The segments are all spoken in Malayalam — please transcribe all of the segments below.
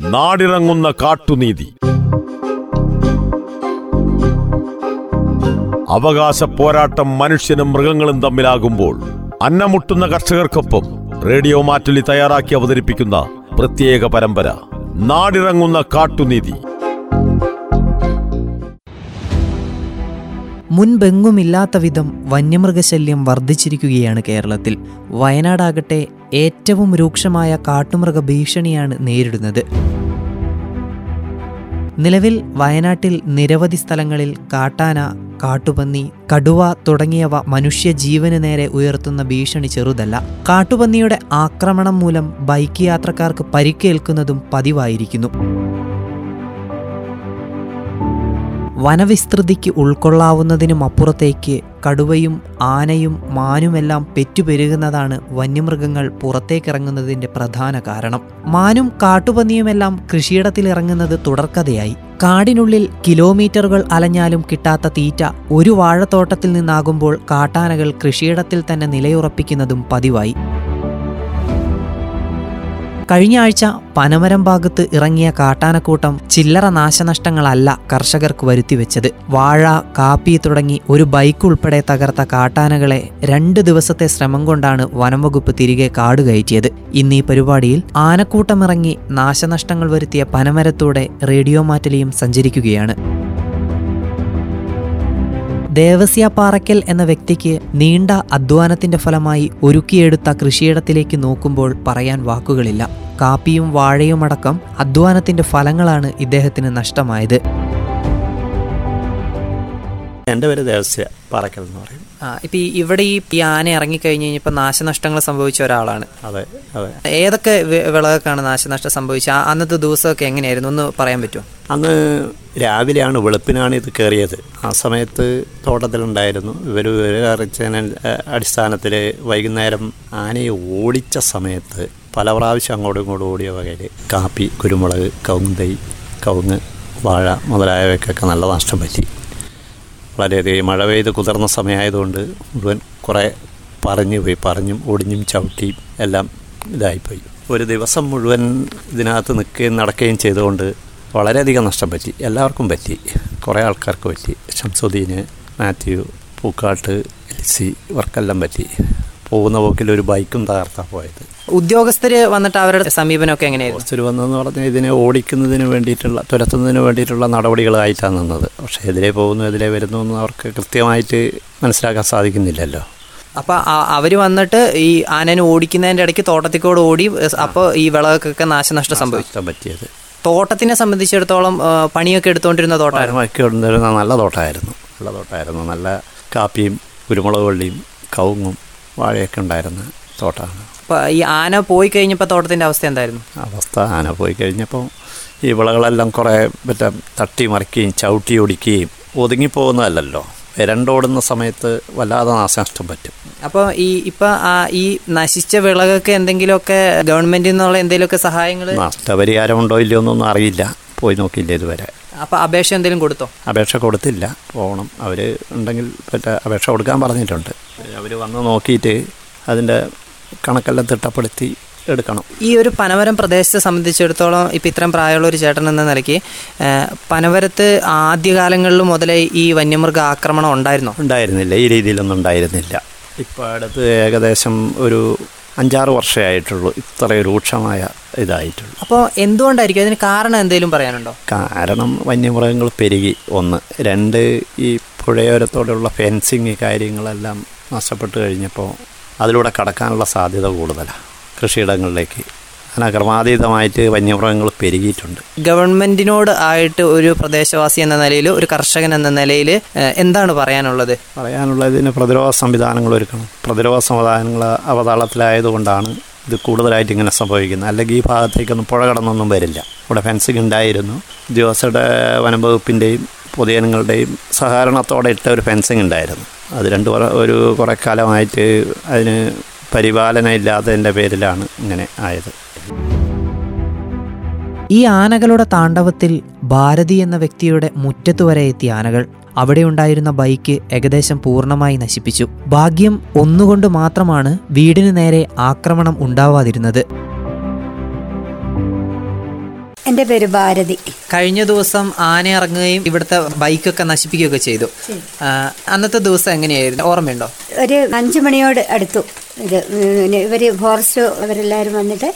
നാടിറങ്ങുന്ന കാട്ടുനീതി. അവകാശ പോരാട്ടം മനുഷ്യനും മൃഗങ്ങളും തമ്മിലാകുമ്പോൾ അന്നമുട്ടുന്ന കർഷകർക്കൊപ്പം റേഡിയോ മാറ്റുലി തയ്യാറാക്കി അവതരിപ്പിക്കുന്ന പ്രത്യേക പരമ്പര നാടിറങ്ങുന്ന കാട്ടുനീതി. മുൻപെങ്ങുമില്ലാത്ത വിധം വന്യമൃഗശല്യം വർദ്ധിച്ചിരിക്കുകയാണ് കേരളത്തിൽ. വയനാടാകട്ടെ ഏറ്റവും രൂക്ഷമായ കാട്ടുമൃഗ ഭീഷണിയാണ് നേരിടുന്നത്. നിലവിൽ വയനാട്ടിൽ നിരവധി സ്ഥലങ്ങളിൽ കാട്ടാന കാട്ടുപന്നി കടുവ തുടങ്ങിയവ മനുഷ്യജീവന് നേരെ ഉയർത്തുന്ന ഭീഷണി ചെറുതല്ല. കാട്ടുപന്നിയുടെ ആക്രമണം മൂലം ബൈക്ക് യാത്രക്കാർക്ക് പരിക്കേൽക്കുന്നതും പതിവായിരിക്കുന്നു. വനവിസ്തൃതിക്ക് ഉൾക്കൊള്ളാവുന്നതിനും അപ്പുറത്തേക്ക് കടുവയും ആനയും മാനുമെല്ലാം പെറ്റുപെരുകുന്നതാണ് വന്യമൃഗങ്ങൾ പുറത്തേക്കിറങ്ങുന്നതിന്റെ പ്രധാന കാരണം. മാനും കാട്ടുപന്നിയുമെല്ലാം കൃഷിയിടത്തിൽ ഇറങ്ങുന്നത് തുടർക്കഥയായി. കാടിനുള്ളിൽ കിലോമീറ്ററുകൾ അലഞ്ഞാലും കിട്ടാത്ത തീറ്റ ഒരു വാഴത്തോട്ടത്തിൽ നിന്നാകുമ്പോൾ കാട്ടാനകൾ കൃഷിയിടത്തിൽ തന്നെ നിലയുറപ്പിക്കുന്നതും പതിവായി. കഴിഞ്ഞ ആഴ്ച പനമരം ഭാഗത്ത് ഇറങ്ങിയ കാട്ടാനക്കൂട്ടം ചില്ലറ നാശനഷ്ടങ്ങളല്ല കർഷകർക്ക് വരുത്തിവെച്ചത് വാഴ കാപ്പി തുടങ്ങി ഒരു ബൈക്ക് ഉൾപ്പെടെ തകർത്ത കാട്ടാനകളെ രണ്ട് ദിവസത്തെ ശ്രമം കൊണ്ടാണ് വനംവകുപ്പ് തിരികെ കാട് കയറ്റിയത്. ഇന്ന് ഈ പരിപാടിയിൽ ആനക്കൂട്ടമിറങ്ങി നാശനഷ്ടങ്ങൾ വരുത്തിയ പനമരത്തൂടെ റേഡിയോ മാറ്റലിയും സഞ്ചരിക്കുകയാണ്. ദേവസ്യ പാറയ്ക്കൽ എന്ന വ്യക്തിക്ക് നീണ്ട അധ്വാനത്തിന്റെ ഫലമായി ഒരുക്കിയെടുത്ത കൃഷിയിടത്തിലേക്ക് നോക്കുമ്പോൾ പറയാൻ വാക്കുകളില്ല. കാപ്പിയും വാഴയുമടക്കം അധ്വാനത്തിന്റെ ഫലങ്ങളാണ് ഇദ്ദേഹത്തിന് നഷ്ടമായത്. എന്റെ പേര് ദേവസ്യ പാറക്കൽ എന്ന് പറയും. ഇപ്പൊ ഇവിടെ ഈ ആന ഇറങ്ങിക്കഴിഞ്ഞ് കഴിഞ്ഞപ്പോൾ നാശനഷ്ടങ്ങൾ സംഭവിച്ച ഒരാളാണ്. അതെ അതെ. ഏതൊക്കെ വിളകൾക്കാണ് നാശനഷ്ടം സംഭവിച്ചത്? അന്നത്തെ ദിവസമൊക്കെ എങ്ങനെയായിരുന്നു? ഒന്ന് പറയാൻ പറ്റുമോ? അന്ന് രാവിലെയാണ് വെളുപ്പിനാണ് ഇത് കയറിയത്. ആ സമയത്ത് തോട്ടത്തിലുണ്ടായിരുന്നു. ഇവർ വിവരറിച്ചതിന് അടിസ്ഥാനത്തിൽ വൈകുന്നേരം ആനയെ ഓടിച്ച സമയത്ത് പല പ്രാവശ്യം അങ്ങോട്ടും ഇങ്ങോട്ടും ഓടിയ വകയിൽ കാപ്പി കുരുമുളക് കവുങ്ങ് കവുങ്ങ് വാഴ മുതലായവയ്ക്കൊക്കെ നല്ല നഷ്ടം പറ്റി. വളരെയധികം മഴ പെയ്ത് കുതിർന്ന സമയമായതുകൊണ്ട് മുഴുവൻ കുറേ പറഞ്ഞു പോയി പറഞ്ഞും ഒടിഞ്ഞും ചവിട്ടിയും എല്ലാം ഇതായിപ്പോയി. ഒരു ദിവസം മുഴുവൻ ഇതിനകത്ത് നിൽക്കുകയും നടക്കുകയും ചെയ്തുകൊണ്ട് വളരെയധികം നഷ്ടം പറ്റി. എല്ലാവർക്കും പറ്റി. കുറേ ആൾക്കാർക്ക് പറ്റി. ഷംസുദ്ദീന് മാത്യു പൂക്കാട്ട് എൽസി ഇവർക്കെല്ലാം പറ്റി. പോകുന്ന പോക്കിൽ ഒരു ബൈക്കും തകർത്താ പോയത്. ഉദ്യോഗസ്ഥര് വന്നിട്ട് അവരുടെ സമീപനമൊക്കെ എങ്ങനെയായിരുന്നു? വന്നതെന്ന് പറഞ്ഞാൽ ഇതിനെ ഓടിക്കുന്നതിന് വേണ്ടിയിട്ടുള്ള തുരത്തുന്നതിന് വേണ്ടിയിട്ടുള്ള നടപടികളായിട്ടാണ് നിന്നത്. പക്ഷേ എതിരെ പോകുന്നു എതിരെ വരുന്നു എന്ന് അവർക്ക് കൃത്യമായിട്ട് മനസ്സിലാക്കാൻ സാധിക്കുന്നില്ലല്ലോ. അപ്പോൾ അവർ വന്നിട്ട് ഈ ആനനെ ഓടിക്കുന്നതിന്റെ ഇടയ്ക്ക് തോട്ടത്തിക്കോട് ഓടി അപ്പോൾ ഈ വിളകൾക്കൊക്കെ നാശനഷ്ടം സംഭവിക്കാൻ പറ്റിയത്. തോട്ടത്തിനെ സംബന്ധിച്ചിടത്തോളം പണിയൊക്കെ എടുത്തുകൊണ്ടിരുന്ന തോട്ടമായിരുന്നു ഉണ്ടായിരുന്ന നല്ല തോട്ടമായിരുന്നു നല്ല തോട്ടമായിരുന്നു നല്ല കാപ്പിയും കുരുമുളക് വള്ളിയും കവുങ്ങും വാഴയൊക്കെ ഉണ്ടായിരുന്ന തോട്ടമാണ് അപ്പോൾ ഈ ആന പോയി കഴിഞ്ഞപ്പോൾ തോട്ടത്തിന്റെ അവസ്ഥ എന്തായിരുന്നു? അവസ്ഥ ആന പോയി കഴിഞ്ഞപ്പോൾ ഈ വിളകളെല്ലാം കുറേ മറ്റേ തട്ടി മറിക്കുകയും ചവിട്ടി ഒടിക്കുകയും ഒതുങ്ങിപ്പോകുന്നതല്ലല്ലോ. വരണ്ടോടുന്ന സമയത്ത് വല്ലാതെ നാശനഷ്ടം പറ്റും. അപ്പോൾ ഈ ഇപ്പം ഈ നശിച്ച വിളകൾക്ക് എന്തെങ്കിലുമൊക്കെ ഗവൺമെന്റിൽ നിന്നുള്ള എന്തെങ്കിലുമൊക്കെ സഹായങ്ങൾ നഷ്ടപരിഹാരം ഉണ്ടോ ഇല്ലയോ എന്നൊന്നും അറിയില്ല. പോയി നോക്കിയില്ല ഇതുവരെ. അപ്പോൾ അപേക്ഷ എന്തെങ്കിലും കൊടുത്തോ? അപേക്ഷ കൊടുത്തില്ല. പോകണം. അവർ ഉണ്ടെങ്കിൽ മറ്റേ അപേക്ഷ കൊടുക്കാൻ പറഞ്ഞിട്ടുണ്ട്. അവർ വന്ന് നോക്കിയിട്ട് അതിന്റെ കണക്കെല്ലാം തിട്ടപ്പെടുത്തി എടുക്കണം. ഈ ഒരു പനവരം പ്രദേശത്തെ സംബന്ധിച്ചിടത്തോളം ഇപ്പം ഇത്രയും പ്രായമുള്ള ഒരു ചേട്ടൻ എന്ന നിലയ്ക്ക് പനവരത്ത് ആദ്യകാലങ്ങളിൽ മുതലേ ഈ വന്യമൃഗ ആക്രമണം ഉണ്ടായിരുന്നോ? ഉണ്ടായിരുന്നില്ല. ഈ രീതിയിലൊന്നും ഉണ്ടായിരുന്നില്ല. ഇപ്പോൾ അടുത്ത് ഏകദേശം ഒരു അഞ്ചാറ് വർഷമായിട്ടുള്ളൂ ഇത്ര രൂക്ഷമായ ഇതായിട്ടുള്ളൂ. അപ്പോൾ എന്തുകൊണ്ടായിരിക്കും? അതിന് കാരണം എന്തെങ്കിലും പറയാനുണ്ടോ? കാരണം വന്യമൃഗങ്ങൾ പെരുകി. ഒന്ന്. രണ്ട് ഈ പുഴയോരത്തോടുള്ള ഫെൻസിങ് കാര്യങ്ങളെല്ലാം നഷ്ടപ്പെട്ട് കഴിഞ്ഞപ്പോൾ അതിലൂടെ കടക്കാനുള്ള സാധ്യത കൂടുതലാണ് കൃഷിയിടങ്ങളിലേക്ക്. അങ്ങനെ ക്രമാതീതമായിട്ട് വന്യമൃഗങ്ങൾ പെരുകിയിട്ടുണ്ട്. ഗവൺമെന്റിനോട് ആയിട്ട് ഒരു പ്രദേശവാസി എന്ന നിലയിൽ ഒരു കർഷകൻ എന്ന നിലയിൽ എന്താണ് പറയാനുള്ളത്? പറയാനുള്ളതിന് പ്രതിരോധ സംവിധാനങ്ങൾ ഒരുക്കണം. പ്രതിരോധ സംവിധാനങ്ങൾ അവതാളത്തിലായതുകൊണ്ടാണ് ഇത് കൂടുതലായിട്ട് ഇങ്ങനെ സംഭവിക്കുന്നത്. അല്ലെങ്കിൽ ഈ ഭാഗത്തേക്കൊന്നും പുഴ കടന്നൊന്നും വരില്ല. ഇവിടെ ഫെൻസിങ് ഉണ്ടായിരുന്നു. ഉദ്യോഗസ്ഥരുടെ വനംവകുപ്പിന്റെയും പൊതുജനങ്ങളുടെയും സഹകരണത്തോടെ ഇട്ട ഒരു ഫെൻസിങ് ഉണ്ടായിരുന്നു. അത് രണ്ട് ഒരു കുറേ കാലമായിട്ട് അതിന് പരിപാലനം ഇല്ലാത്തതിന്റെ പേരിലാണ് ഇങ്ങനെ ആയത്. ഈ ആനകളുടെ താണ്ഡവത്തിൽ ഭാരതി എന്ന വ്യക്തിയുടെ മുറ്റത്തു വരെ എത്തിയ ആനകൾ അവിടെ ഉണ്ടായിരുന്ന ബൈക്ക് ഏകദേശം പൂർണമായി നശിപ്പിച്ചു. ഭാഗ്യം ഒന്നുകൊണ്ട് മാത്രമാണ് വീടിന് നേരെ ആക്രമണം ഉണ്ടാവാതിരുന്നത്. എന്റെ പേര് ഭാരതി. കഴിഞ്ഞ ദിവസം ആന ഇറങ്ങുകയും ഇവിടുത്തെ ബൈക്കൊക്കെ നശിപ്പിക്കുകയൊക്കെ ചെയ്തു. അന്നത്തെ ദിവസം എങ്ങനെയായിരുന്നു? ഓർമ്മയുണ്ടോ? ഒരു അഞ്ചു മണിയോട് അടുത്തു. ഇത് ഇവർ ഫോറസ്റ്റ് അവരെല്ലാവരും വന്നിട്ട്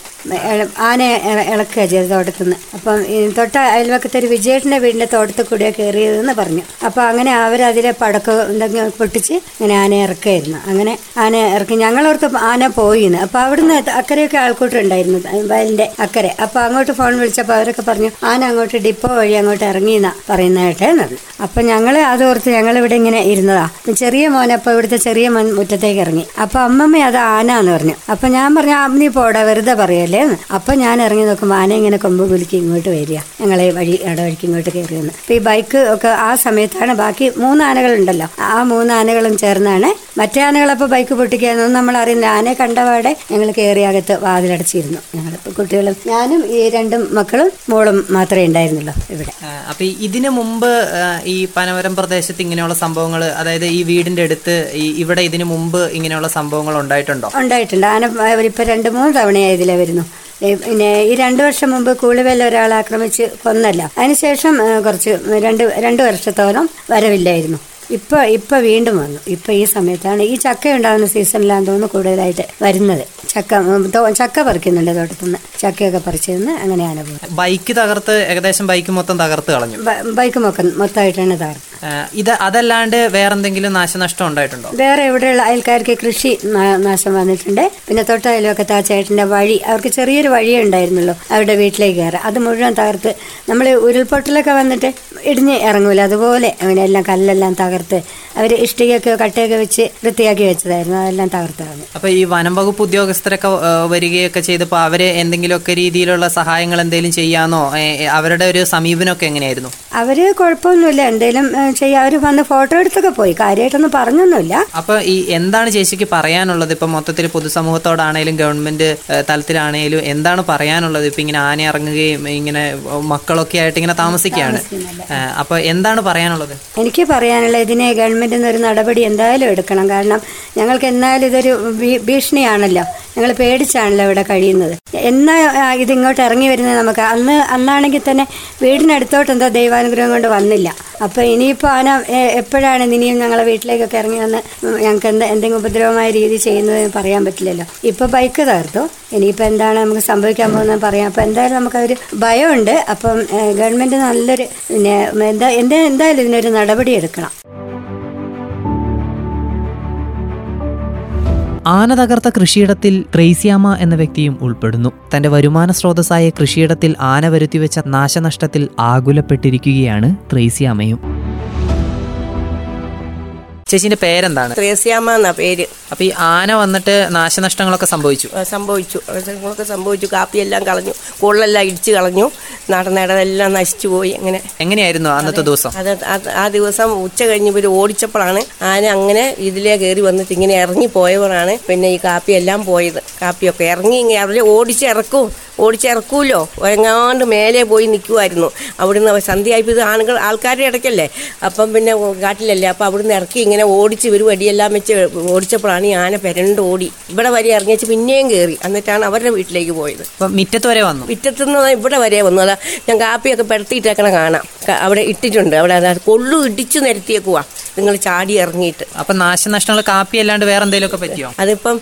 ആന ഇള- ഇളക്കുക ചെയ്ത് തോട്ടത്തുനിന്ന് അപ്പം തൊട്ട അയൽവക്കത്തെ ഒരു വിജയേട്ടന്റെ വീടിന്റെ തോട്ടത്തിൽ കൂടിയാണ് കയറിയതെന്ന് പറഞ്ഞു. അപ്പോൾ അങ്ങനെ അവരതിലെ പടക്ക എന്തെങ്കിലും പൊട്ടിച്ച് ഇങ്ങനെ ആന ഇറക്കുകയായിരുന്നു. അങ്ങനെ ആന ഇറക്കി. ഞങ്ങളോർത്ത് ആന പോയിന്ന്. അപ്പോൾ അവിടുന്ന് അക്കരെയൊക്കെ ആൾക്കൂട്ടുണ്ടായിരുന്നു വയലിന്റെ അക്കരെ. അപ്പോൾ അങ്ങോട്ട് ഫോൺ വിളിച്ചപ്പോൾ അവരൊക്കെ പറഞ്ഞു ആന അങ്ങോട്ട് ഡിപ്പോ വഴി അങ്ങോട്ട് ഇറങ്ങിയെന്നാ പറയുന്ന കേട്ടേന്ന് അപ്പൊ അപ്പം ഞങ്ങൾ അതോർത്ത് ഞങ്ങൾ ഇവിടെ ഇങ്ങനെ ഇരുന്നതാ. ചെറിയ മോൻ അപ്പോൾ ഇവിടുത്തെ ചെറിയ മോൻ മുറ്റത്തേക്ക് ഇറങ്ങി. അപ്പം അമ്മമ്മ അത് ആന എന്ന് പറഞ്ഞു. അപ്പം ഞാൻ പറഞ്ഞു അമ്മി പോടാ വെറുതെ പറയല്ലേ അപ്പം ഞാൻ ഇറങ്ങി നോക്കുമ്പോൾ ആന ഇങ്ങനെ കൊമ്പ് കുലുക്കി ഇങ്ങോട്ട് വരിക ഞങ്ങളെ വഴി ഇടവഴിക്ക് ഇങ്ങോട്ട് കയറി വന്ന് അപ്പം ഈ ബൈക്ക് ഒക്കെ ആ സമയത്താണ് ബാക്കി മൂന്ന് ആനകളുണ്ടല്ലോ. ആ മൂന്ന് ആനകളും ചേർന്നാണ് മറ്റേ ആനകളപ്പോൾ ബൈക്ക് പൊട്ടിക്കാന്നൊന്നും നമ്മൾ അറിയുന്ന ആനയെ കണ്ടപാടെ ഞങ്ങൾ കയറിയകത്ത് വാതിലടച്ചിരുന്നു. ഞങ്ങൾ കുട്ടികളും ഞാനും ഈ രണ്ടും മക്കളും മോളും മാത്രമേ ഉണ്ടായിരുന്നുള്ളൂ ഇവിടെ. അപ്പൊ ഇതിനു മുമ്പ് ഈ പനവരം പ്രദേശത്ത് ഇങ്ങനെയുള്ള സംഭവങ്ങൾ അതായത് ഈ വീടിന്റെ അടുത്ത് ഇവിടെ ഇതിനു മുമ്പ് ഇങ്ങനെയുള്ള സംഭവങ്ങൾ ഉണ്ടായിട്ടുണ്ടോ? ഉണ്ടായിട്ടുണ്ട്. ആന ഇപ്പൊ രണ്ട് മൂന്ന് തവണയായി ഇതിലെ വരുന്നു. പിന്നെ ഈ രണ്ടു വർഷം മുമ്പ് കൂളിവെല്ല ഒരാൾ ആക്രമിച്ച് കൊന്നല്ല. അതിനുശേഷം കുറച്ച് രണ്ട് രണ്ട് വർഷത്തോളം വരവില്ലായിരുന്നു. ഇപ്പൊ ഇപ്പൊ വീണ്ടും വന്നു. ഇപ്പൊ ഈ സമയത്താണ് ഈ ചക്ക ഉണ്ടാകുന്ന സീസണിലാന്ന് തോന്നുന്നു കൂടുതലായിട്ട് വരുന്നത്. ചക്ക ചക്ക പറിക്കുന്നുണ്ട് തോട്ടത്തുനിന്ന് ചക്കയൊക്കെ പറിച്ചിരുന്ന് നിന്ന് അങ്ങനെയാണ് പോകുന്നത്. ബൈക്ക് തകർത്ത് ഏകദേശം ബൈക്ക് മൊത്തം തകർത്ത് കളഞ്ഞു. ബൈക്ക് മൊത്തം മൊത്തമായിട്ടാണ് തകർത്ത് ഇത് അതല്ലാണ്ട് വേറെ എന്തെങ്കിലും നാശനഷ്ടം ഉണ്ടായിട്ടുണ്ടോ? വേറെ എവിടെയുള്ള അയൽക്കാർക്ക് കൃഷി നാശം വന്നിട്ടുണ്ട്. പിന്നെ തൊട്ട അയൽവക്കത്തെ ആ വഴി അവർക്ക് ചെറിയൊരു വഴിയേ ഉണ്ടായിരുന്നുള്ളൂ. അവരുടെ വീട്ടിലേക്ക് കയറാം അത് മുഴുവൻ തകർത്ത് നമ്മൾ ഉരുൾപൊട്ടലൊക്കെ വന്നിട്ട് ഇടിഞ്ഞ് ഇറങ്ങൂല. അതുപോലെ അങ്ങനെ എല്ലാം കല്ലെല്ലാം തകർത്ത് അവർ ഇഷ്ടികയൊക്കെ കട്ടയൊക്കെ വെച്ച് വൃത്തിയാക്കി വെച്ചതായിരുന്നു. അതെല്ലാം തകർത്തതാണ്. അപ്പൊ ഈ വനം വകുപ്പ് ഉദ്യോഗസ്ഥരൊക്കെ വരികയൊക്കെ ചെയ്തപ്പോ അവർ എന്തെങ്കിലുമൊക്കെ രീതിയിലുള്ള സഹായങ്ങൾ എന്തെങ്കിലും ചെയ്യാന്നോ? അവരുടെ ഒരു സമീപനമൊക്കെ എങ്ങനെയായിരുന്നു? അവർ കുഴപ്പമൊന്നുമില്ല. എന്തെങ്കിലും ചെയ്യാം അവർ വന്ന് ഫോട്ടോ എടുത്തൊക്കെ പോയി. കാര്യമായിട്ടൊന്നും പറഞ്ഞൊന്നുമില്ല. അപ്പൊ ഈ എന്താണ് ചേച്ചിക്ക് പറയാനുള്ളത്? ഇപ്പൊ മൊത്തത്തിൽ പൊതുസമൂഹത്തോടാണേലും ഗവൺമെന്റ് തലത്തിലാണേലും എന്താണ് പറയാനുള്ളത്? ഇപ്പൊ ഇങ്ങനെ ആന ഇറങ്ങുകയും ഇങ്ങനെ മക്കളൊക്കെ ആയിട്ട് ഇങ്ങനെ താമസിക്കുകയാണ്. അപ്പൊ എന്താണ് പറയാനുള്ളത്? എനിക്ക് പറയാനുള്ളത് ഇതിനെ ഗവൺമെന്റിൽ നിന്ന് ഒരു നടപടി എന്തായാലും എടുക്കണം. കാരണം ഞങ്ങൾക്ക് എന്നാലും ഇതൊരു ഭീഷണിയാണല്ലോ. ഞങ്ങൾ പേടിച്ചാണല്ലോ ഇവിടെ കഴിയുന്നത്. എന്നാ ഇതിങ്ങോട്ട് ഇറങ്ങി വരുന്നത് നമുക്ക്? അന്ന് അന്നാണെങ്കിൽ തന്നെ വീടിനടുത്തോട്ട് എന്തോ ദൈവാനുഗ്രഹം കൊണ്ട് വന്നില്ല. അപ്പോൾ ഇനിയിപ്പോൾ ആന എപ്പോഴാണ് ഇനിയും ഞങ്ങളെ വീട്ടിലേക്കൊക്കെ ഇറങ്ങി വന്ന് ഞങ്ങൾക്ക് എന്ത് എന്തെങ്കിലും ഉപദ്രവമായ രീതി ചെയ്യുന്നതെന്ന് പറയാൻ പറ്റില്ലല്ലോ. ഇപ്പോൾ ബൈക്ക് തകർത്തു. ഇനിയിപ്പോൾ എന്താണ് നമുക്ക് സംഭവിക്കാൻ പോകുന്നത് പറയാം. അപ്പോൾ എന്തായാലും നമുക്കൊരു ഭയമുണ്ട്. അപ്പം ഗവൺമെന്റ് നല്ലൊരു പിന്നെ എന്താ എന്തായാലും ഇതിനൊരു നടപടി എടുക്കണം. ആന തകർത്ത കൃഷിയിടത്തിൽ ട്രേസിയാമ എന്ന വ്യക്തിയും ഉൾപ്പെടുന്നു. തന്റെ വരുമാന സ്രോതസ്സായ കൃഷിയിടത്തിൽ ആന വരുത്തിവെച്ച നാശനഷ്ടത്തിൽ ആകുലപ്പെട്ടിരിക്കുകയാണ് ട്രേസിയാമ്മയും ചേച്ചിന്റെ പേരെന്താണ്? ത്രേസ്യാമ്മ എന്നാ പേര്. അപ്പൊ ഈ ആന വന്നിട്ട് നാശനഷ്ടങ്ങളൊക്കെ സംഭവിച്ചു? ആ, സംഭവിച്ചു. നാശങ്ങളൊക്കെ സംഭവിച്ചു. കാപ്പിയെല്ലാം കളഞ്ഞു. കൂടുതലെല്ലാം ഇടിച്ചു കളഞ്ഞു. നടന്നിടമെല്ലാം നശിച്ചു പോയി. അങ്ങനെ. എങ്ങനെയായിരുന്നു അന്നത്തെ ദിവസം? അത് അത് ആ ദിവസം ഉച്ച കഴിഞ്ഞ് ഇവർ ഓടിച്ചപ്പോഴാണ് ആന അങ്ങനെ ഇതിലേ കയറി വന്നിട്ട് ഇങ്ങനെ ഇറങ്ങി പോയവരാണ് പിന്നെ ഈ കാപ്പിയെല്ലാം പോയത്. കാപ്പിയൊക്കെ ഇറങ്ങി ഇങ്ങനെ അവരെ ഓടിച്ചിറക്കും ഓടിച്ചിറക്കൂലോ ഒരങ്ങാണ്ട് മേലെ പോയി നിൽക്കുമായിരുന്നു അവിടുന്ന് സന്ധ്യയായപ്പോൾ ഇത് ആണുങ്ങൾ ആൾക്കാരുടെ ഇടയ്ക്കല്ലേ? അപ്പം പിന്നെ കാട്ടിലല്ലേ? അപ്പം അവിടുന്ന് ഇറക്കി ഇങ്ങനെ ഓടിച്ച് ഇവർ വടിയെല്ലാം വെച്ച് ഓടിച്ചപ്പോഴാണ് ഈ ആന പെരണ്ട് ഓടി. ഇവിടെ വരെ ഇറങ്ങിച്ച് പിന്നെയും കയറി എന്നിട്ടാണ് അവരുടെ വീട്ടിലേക്ക് പോയത്. മിറ്റത്ത് വരെ വന്നു? മുറ്റത്തുനിന്ന് ഇവിടെ വരെ വന്നു. അതാ ഞാൻ കാപ്പിയൊക്കെ പെടുത്തിയിട്ടേക്കണ കാണാം. അവിടെ ഇട്ടിട്ടുണ്ട്. അവിടെ കൊള്ളു ഇടിച്ചു നിരത്തിയേക്കുവാ. നിങ്ങൾ ചാടി ഇറങ്ങിയിട്ട്. അപ്പൊ നാശനഷ്ടങ്ങൾ കാപ്പി അല്ലാണ്ട് വേറെ എന്തെങ്കിലുമൊക്കെ പറ്റിയോ? അതിപ്പം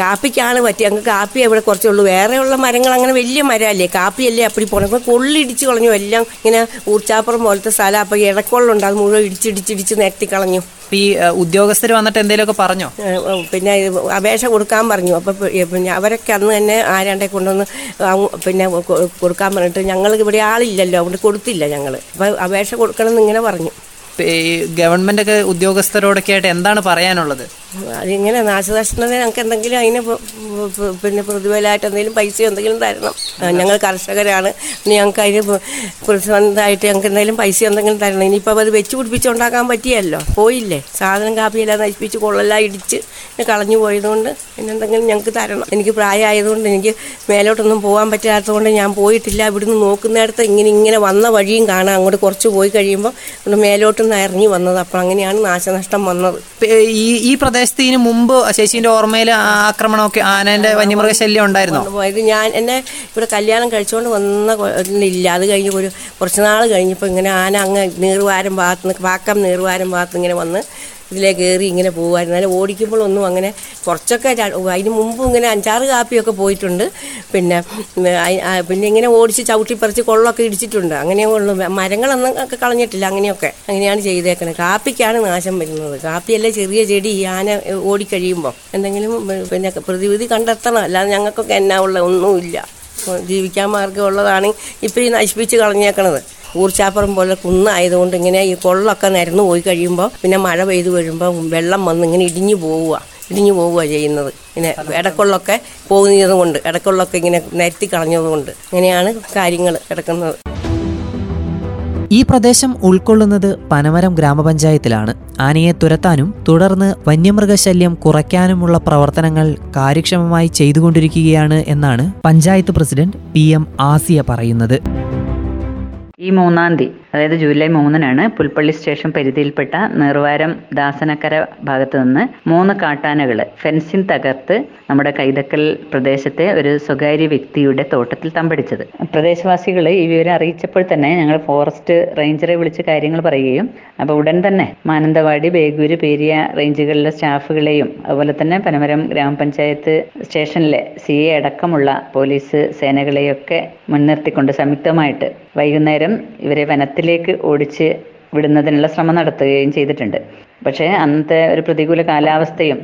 കാപ്പിക്കാണ് പറ്റി. അങ്ങ് കാപ്പി ഇവിടെ കുറച്ചുള്ളൂ വേറെയുള്ള മരങ്ങൾ അങ്ങനെ വലിയ മരമല്ലേ? കാപ്പിയല്ലേ അപ്പടി പോകണം അപ്പം കൊള്ളിടിച്ച് കളഞ്ഞു. എല്ലാം ഇങ്ങനെ ഊർച്ചാപ്പുറം പോലത്തെ സ്ഥലം. അപ്പം ഇടക്കൊള്ളുണ്ട്. അത് മുഴുവൻ ഇടിച്ചിടിച്ചിടിച്ച് നിരത്തി കളഞ്ഞു. ഈ ഉദ്യോഗസ്ഥർ വന്നിട്ട് എന്തെങ്കിലുമൊക്കെ പറഞ്ഞോ? പിന്നെ അപേക്ഷ കൊടുക്കാൻ പറഞ്ഞു. അപ്പോൾ പിന്നെ അവരൊക്കെ അന്ന് തന്നെ ആരാണ്ടെ കൊണ്ടുവന്ന് പിന്നെ കൊടുക്കാൻ പറഞ്ഞിട്ട് ഞങ്ങൾ ഇവിടെ ആളില്ലല്ലോ. അവിടെ കൊടുത്തില്ല ഞങ്ങൾ അപ്പം അപേക്ഷ കൊടുക്കണം എന്ന് ഇങ്ങനെ പറഞ്ഞു. ഗവൺമെന്റ് ഒക്കെ ഉദ്യോഗസ്ഥരോടൊക്കെ ആയിട്ട് എന്താണ് പറയാനുള്ളത്? അതിങ്ങനെ നാശനഷ്ടത്തിന് ഞങ്ങൾക്ക് എന്തെങ്കിലും അതിന് പിന്നെ പ്രതിഫലമായിട്ട് എന്തെങ്കിലും പൈസ എന്തെങ്കിലും തരണം. ഞങ്ങൾ കർഷകരാണ്. ഞങ്ങൾക്ക് അതിന് പ്രതിസന്ധമായിട്ട് ഞങ്ങൾക്ക് എന്തെങ്കിലും പൈസ എന്തെങ്കിലും തരണം. ഇനിയിപ്പോൾ അത് വെച്ച് പിടിപ്പിച്ചുണ്ടാക്കാൻ പറ്റിയല്ലോ? പോയില്ലേ? സാധനം കാപ്പിയെല്ലാം നശിപ്പിച്ച് കൊള്ളെല്ലാം ഇടിച്ച് കളഞ്ഞു പോയതുകൊണ്ട് പിന്നെ എന്തെങ്കിലും ഞങ്ങൾക്ക് തരണം. എനിക്ക് പ്രായമായതുകൊണ്ട് എനിക്ക് മേലോട്ടൊന്നും പോകാൻ പറ്റാത്തതുകൊണ്ട് ഞാൻ പോയിട്ടില്ല. ഇവിടുന്ന് നോക്കുന്നിടത്ത് ഇങ്ങനെ ഇങ്ങനെ വന്ന വഴിയും കാണാം. അങ്ങോട്ട് കുറച്ച് പോയി കഴിയുമ്പോൾ ഇവിടെ മേലോട്ടൊന്ന് ഇറങ്ങി വന്നത്. അപ്പോൾ അങ്ങനെയാണ് നാശനഷ്ടം വന്നത്. ഈ ഈ പ്രദേശത്ത് ഇതിന് മുമ്പ് ശശിന്റെ ഓർമ്മയിൽ ആക്രമണമൊക്കെ ആനന്റെ വന്യമൃഗശല്യം ഉണ്ടായിരുന്നോ? പോയത് ഞാൻ എന്നെ ഇവിടെ കല്യാണം കഴിച്ചുകൊണ്ട് വന്ന ഇല്ല അത് കഴിഞ്ഞ് ഒരു കുറച്ച് നാൾ കഴിഞ്ഞപ്പോൾ ഇങ്ങനെ ആന അങ്ങ് നീർവാരം ഭാഗത്ത് നിന്ന് പാക്കം നീർവാരം ഭാഗത്ത് ഇങ്ങനെ വന്ന് ഇതിലേ കയറി ഇങ്ങനെ പോകുമായിരുന്നു അതിൽ ഓടിക്കുമ്പോഴൊന്നും അങ്ങനെ കുറച്ചൊക്കെ അതിന് മുമ്പ് ഇങ്ങനെ അഞ്ചാറ് കാപ്പിയൊക്കെ പോയിട്ടുണ്ട്. പിന്നെ പിന്നെ ഇങ്ങനെ ഓടിച്ച് ചവിട്ടിപ്പറിച്ച് കൊള്ളൊക്കെ ഇടിച്ചിട്ടുണ്ട്. അങ്ങനെ ഉള്ളു. മരങ്ങളൊന്നും ഒക്കെ കളഞ്ഞിട്ടില്ല. അങ്ങനെയൊക്കെ. അങ്ങനെയാണ് ചെയ്തേക്കുന്നത് കാപ്പിക്കാണ് നാശം വരുന്നത്. കാപ്പിയല്ലേ ചെറിയ ചെടി ആന ഓടിക്കഴിയുമ്പോൾ എന്തെങ്കിലും പിന്നെ പ്രതിവിധി കണ്ടെത്തണം. അല്ലാതെ ഞങ്ങൾക്കൊക്കെ എന്നാ ഉള്ള ഒന്നുമില്ല. ജീവിക്കാൻ മാർഗമുള്ളതാണ് ഇപ്പം ഈ നശിപ്പിച്ച് കളഞ്ഞേക്കണത്. ഊർച്ചാപ്പുറം പോലെ കുന്നായതുകൊണ്ട് ഇങ്ങനെ ഈ കൊള്ളൊക്കെ നിരന്നു പോയി കഴിയുമ്പോൾ പിന്നെ മഴ പെയ്തു വരുമ്പോൾ വെള്ളം വന്ന് ഇങ്ങനെ ഇടിഞ്ഞു പോവുക. ഇടിഞ്ഞു പോവുക ചെയ്യുന്നത്. ഇങ്ങനെ ഇടക്കൊള്ളൊക്കെ പോകുന്നത് കൊണ്ട് ഇടക്കൊള്ളൊക്കെ ഇങ്ങനെ നിരത്തി കളഞ്ഞതുകൊണ്ട് ഇങ്ങനെയാണ് കാര്യങ്ങൾ കിടക്കുന്നത്. ഈ പ്രദേശം ഉൾക്കൊള്ളുന്നത് പനമരം ഗ്രാമപഞ്ചായത്തിലാണ്. ആനയെ തുരത്താനും തുടർന്ന് വന്യമൃഗശല്യം കുറയ്ക്കാനുമുള്ള പ്രവർത്തനങ്ങൾ കാര്യക്ഷമമായി ചെയ്തുകൊണ്ടിരിക്കുകയാണ് എന്നാണ് panchayat president P M Asiya പറയുന്നത്. ഈ മൂന്നാം തീയതി അതായത് ജൂലൈ മൂന്നിനാണ് പുൽപ്പള്ളി സ്റ്റേഷൻ പരിധിയിൽപ്പെട്ട നിർവാരം ദാസനക്കര ഭാഗത്ത് നിന്ന് മൂന്ന് കാട്ടാനകൾ ഫെൻസിംഗ് തകർത്ത് നമ്മുടെ കൈതക്കൽ പ്രദേശത്തെ ഒരു സ്വകാര്യ വ്യക്തിയുടെ തോട്ടത്തിൽ തമ്പടിച്ചത്. പ്രദേശവാസികൾ ഈ വിവരം അറിയിച്ചപ്പോൾ തന്നെ ഞങ്ങൾ ഫോറസ്റ്റ് റേഞ്ചറെ വിളിച്ച് കാര്യങ്ങൾ പറയുകയും അപ്പോൾ ഉടൻ തന്നെ മാനന്തവാടി ബേഗൂര് പേരിയ റേഞ്ചുകളിലെ സ്റ്റാഫുകളെയും അതുപോലെ തന്നെ പനമരം ഗ്രാമപഞ്ചായത്ത് സ്റ്റേഷനിലെ സി എ അടക്കമുള്ള പോലീസ് സേനകളെയൊക്കെ മുൻനിർത്തിക്കൊണ്ട് സംയുക്തമായിട്ട് വൈകുന്നേരം ഇവരെ വനത്തിലേക്ക് ഓടിച്ച് വിടുന്നതിനുള്ള ശ്രമം നടത്തുകയും ചെയ്തിട്ടുണ്ട്. പക്ഷേ അന്നത്തെ ഒരു പ്രതികൂല കാലാവസ്ഥയും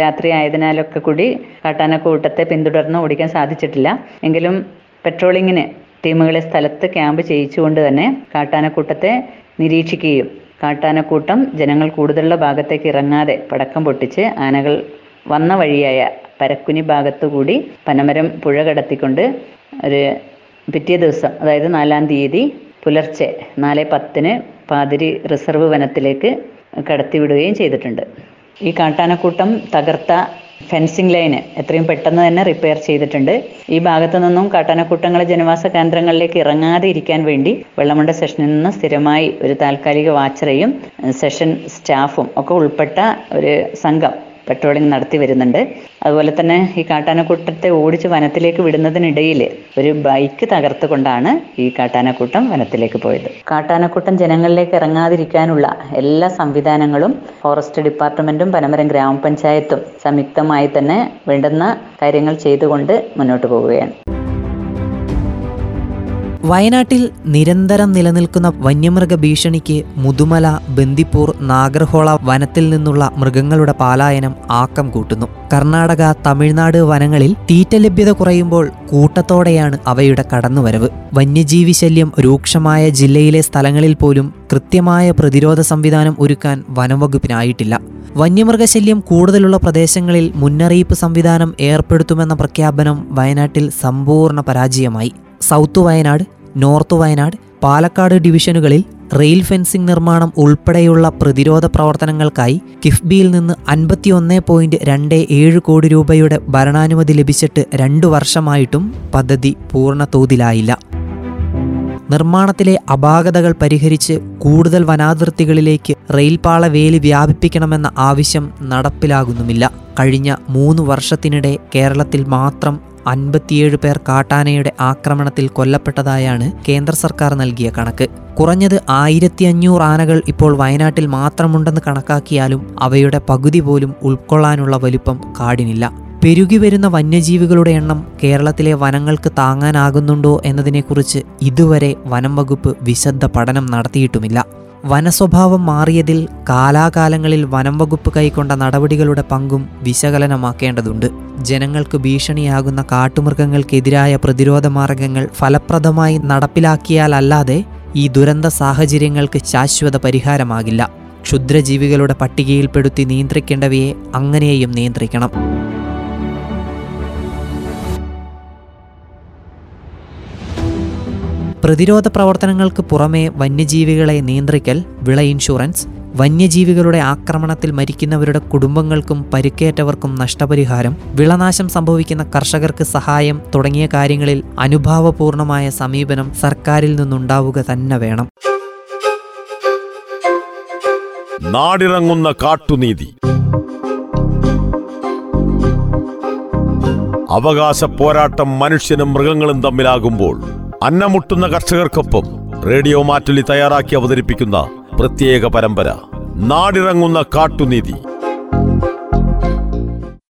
രാത്രി ആയതിനാലൊക്കെ കൂടി കാട്ടാനക്കൂട്ടത്തെ പിന്തുടർന്ന് ഓടിക്കാൻ സാധിച്ചിട്ടില്ല. എങ്കിലും പെട്രോളിങ്ങിന് ടീമുകളെ സ്ഥലത്ത് ക്യാമ്പ് ചെയ്യിച്ചുകൊണ്ട് തന്നെ കാട്ടാനക്കൂട്ടത്തെ നിരീക്ഷിക്കുകയും കാട്ടാനക്കൂട്ടം ജനങ്ങൾ കൂടുതലുള്ള ഭാഗത്തേക്ക് ഇറങ്ങാതെ പടക്കം പൊട്ടിച്ച് ആനകൾ വന്ന വഴിയായ പരക്കുനി ഭാഗത്തുകൂടി പനമരം പുഴ കടത്തിക്കൊണ്ട് ഒരു പിറ്റേ ദിവസം അതായത് നാലാം തീയതി പുലർച്ചെ നാല് പത്തിന് പാതിരി റിസർവ് വനത്തിലേക്ക് കടത്തിവിടുകയും ചെയ്തിട്ടുണ്ട്. ഈ കാട്ടാനക്കൂട്ടം തകർത്ത ഫെൻസിംഗ് ലൈന് എത്രയും പെട്ടെന്ന് തന്നെ റിപ്പയർ ചെയ്തിട്ടുണ്ട്. ഈ ഭാഗത്തു നിന്നും കാട്ടാനക്കൂട്ടങ്ങളെ ജനവാസ കേന്ദ്രങ്ങളിലേക്ക് ഇറങ്ങാതെ ഇരിക്കാൻ വേണ്ടി വെള്ളമുണ്ട സെഷനിൽ നിന്ന് സ്ഥിരമായി ഒരു താൽക്കാലിക വാച്ചറേയും സെഷൻ സ്റ്റാഫും ഒക്കെ ഉൾപ്പെട്ട ഒരു സംഘം പെട്രോളിംഗ് നടത്തി വരുന്നുണ്ട്. അതുപോലെ തന്നെ ഈ കാട്ടാനക്കൂട്ടത്തെ ഓടിച്ച് വനത്തിലേക്ക് വിടുന്നതിനിടയിൽ ഒരു ബൈക്ക് തകർത്തുകൊണ്ടാണ് ഈ കാട്ടാനക്കൂട്ടം വനത്തിലേക്ക് പോയത്. കാട്ടാനക്കൂട്ടം ജനങ്ങളിലേക്ക് ഇറങ്ങാതിരിക്കാനുള്ള എല്ലാ സംവിധാനങ്ങളും ഫോറസ്റ്റ് ഡിപ്പാർട്ട്മെന്റും പനമരം ഗ്രാമപഞ്ചായത്തും സംയുക്തമായി തന്നെ വേണ്ടുന്ന കാര്യങ്ങൾ ചെയ്തുകൊണ്ട് മുന്നോട്ട് പോവുകയാണ്. വയനാട്ടിൽ നിരന്തരം നിലനിൽക്കുന്ന വന്യമൃഗ ഭീഷണിക്ക് മുതുമല ബന്ദിപ്പൂർ നാഗർഹോള വനത്തിൽ നിന്നുള്ള മൃഗങ്ങളുടെ പാലായനം ആക്കം കൂട്ടുന്നു. കർണാടക തമിഴ്നാട് വനങ്ങളിൽ തീറ്റ ലഭ്യത കുറയുമ്പോൾ കൂട്ടത്തോടെയാണ് അവയുടെ കടന്നുവരവ്. വന്യജീവി ശല്യം രൂക്ഷമായ ജില്ലയിലെ സ്ഥലങ്ങളിൽ പോലും കൃത്യമായ പ്രതിരോധ സംവിധാനം ഒരുക്കാൻ വനംവകുപ്പിനായിട്ടില്ല. വന്യമൃഗശല്യം കൂടുതലുള്ള പ്രദേശങ്ങളിൽ മുന്നറിയിപ്പ് സംവിധാനം ഏർപ്പെടുത്തുമെന്ന പ്രഖ്യാപനം വയനാട്ടിൽ സമ്പൂർണ പരാജയമായി. സൗത്ത് വയനാട് നോർത്ത് വയനാട് പാലക്കാട് ഡിവിഷനുകളിൽ റെയിൽ ഫെൻസിംഗ് നിർമ്മാണം ഉൾപ്പെടെയുള്ള പ്രതിരോധ പ്രവർത്തനങ്ങൾക്കായി കിഫ്ബിയിൽ നിന്ന് അൻപത്തിയൊന്ന് പോയിന്റ് രണ്ട് ഏഴ് കോടി രൂപയുടെ ഭരണാനുമതി ലഭിച്ചിട്ട് രണ്ടു വർഷമായിട്ടും പദ്ധതി പൂർണ തോതിലായില്ല നിർമ്മാണത്തിലെ അപാകതകൾ പരിഹരിച്ച് കൂടുതൽ വനാതിർത്തികളിലേക്ക് റെയിൽപാള വേലി വ്യാപിപ്പിക്കണമെന്ന ആവശ്യം നടപ്പിലാകുന്നുമില്ല. കഴിഞ്ഞ മൂന്ന് വർഷത്തിനിടെ കേരളത്തിൽ മാത്രം അൻപത്തിയേഴ് പേർ കാട്ടാനയുടെ ആക്രമണത്തിൽ കൊല്ലപ്പെട്ടതായാണ് കേന്ദ്ര സർക്കാർ നൽകിയ കണക്ക്. കുറഞ്ഞത് ആയിരത്തി അഞ്ഞൂറ് ആനകൾ ഇപ്പോൾ വയനാട്ടിൽ മാത്രമുണ്ടെന്ന് കണക്കാക്കിയാലും അവയുടെ പകുതി പോലും ഉൾക്കൊള്ളാനുള്ള വലുപ്പം കാടിനില്ല. പെരുകി വരുന്ന വന്യജീവികളുടെ എണ്ണം കേരളത്തിലെ വനങ്ങൾക്ക് താങ്ങാനാകുന്നുണ്ടോ എന്നതിനെക്കുറിച്ച് ഇതുവരെ വനം വകുപ്പ് വിശദ പഠനം നടത്തിയിട്ടുമില്ല. വനസ്വഭാവം മാറിയതിൽ കാലാകാലങ്ങളിൽ വനം വകുപ്പ് കൈക്കൊണ്ട നടപടികളുടെ പങ്കും വിശകലനമാക്കേണ്ടതുണ്ട്. ജനങ്ങൾക്ക് ഭീഷണിയാകുന്ന കാട്ടുമൃഗങ്ങൾക്കെതിരായ പ്രതിരോധ മാർഗങ്ങൾ ഫലപ്രദമായി നടപ്പിലാക്കിയാലല്ലാതെ ഈ ദുരന്ത സാഹചര്യങ്ങൾക്ക് ശാശ്വത പരിഹാരമാകില്ല. ക്ഷുദ്രജീവികളുടെ പട്ടികയിൽപ്പെടുത്തി നിയന്ത്രിക്കേണ്ടവയെ അങ്ങനെയും നിയന്ത്രിക്കണം. പ്രതിരോധ പ്രവർത്തനങ്ങൾക്ക് പുറമേ വന്യജീവികളെ നിയന്ത്രിക്കൽ വിള ഇൻഷുറൻസ് വന്യജീവികളുടെ ആക്രമണത്തിൽ മരിക്കുന്നവരുടെ കുടുംബങ്ങൾക്കും പരിക്കേറ്റവർക്കും നഷ്ടപരിഹാരം വിളനാശം സംഭവിക്കുന്ന കർഷകർക്ക് സഹായം തുടങ്ങിയ കാര്യങ്ങളിൽ അനുഭാവപൂർണമായ സമീപനം സർക്കാരിൽ നിന്നുണ്ടാവുക തന്നെ വേണം. നാടിറങ്ങുന്ന കാട്ടുനീതി. അവകാശ പോരാട്ടം മനുഷ്യനും മൃഗങ്ങളും തമ്മിലാകുമ്പോൾ അന്നമുട്ടുന്ന കർഷകർക്കൊപ്പം റേഡിയോ മാറ്റുലി തയ്യാറാക്കി അവതരിപ്പിക്കുന്ന പ്രത്യേക പരമ്പര നാടിറങ്ങുന്ന കാട്ടുനീതി.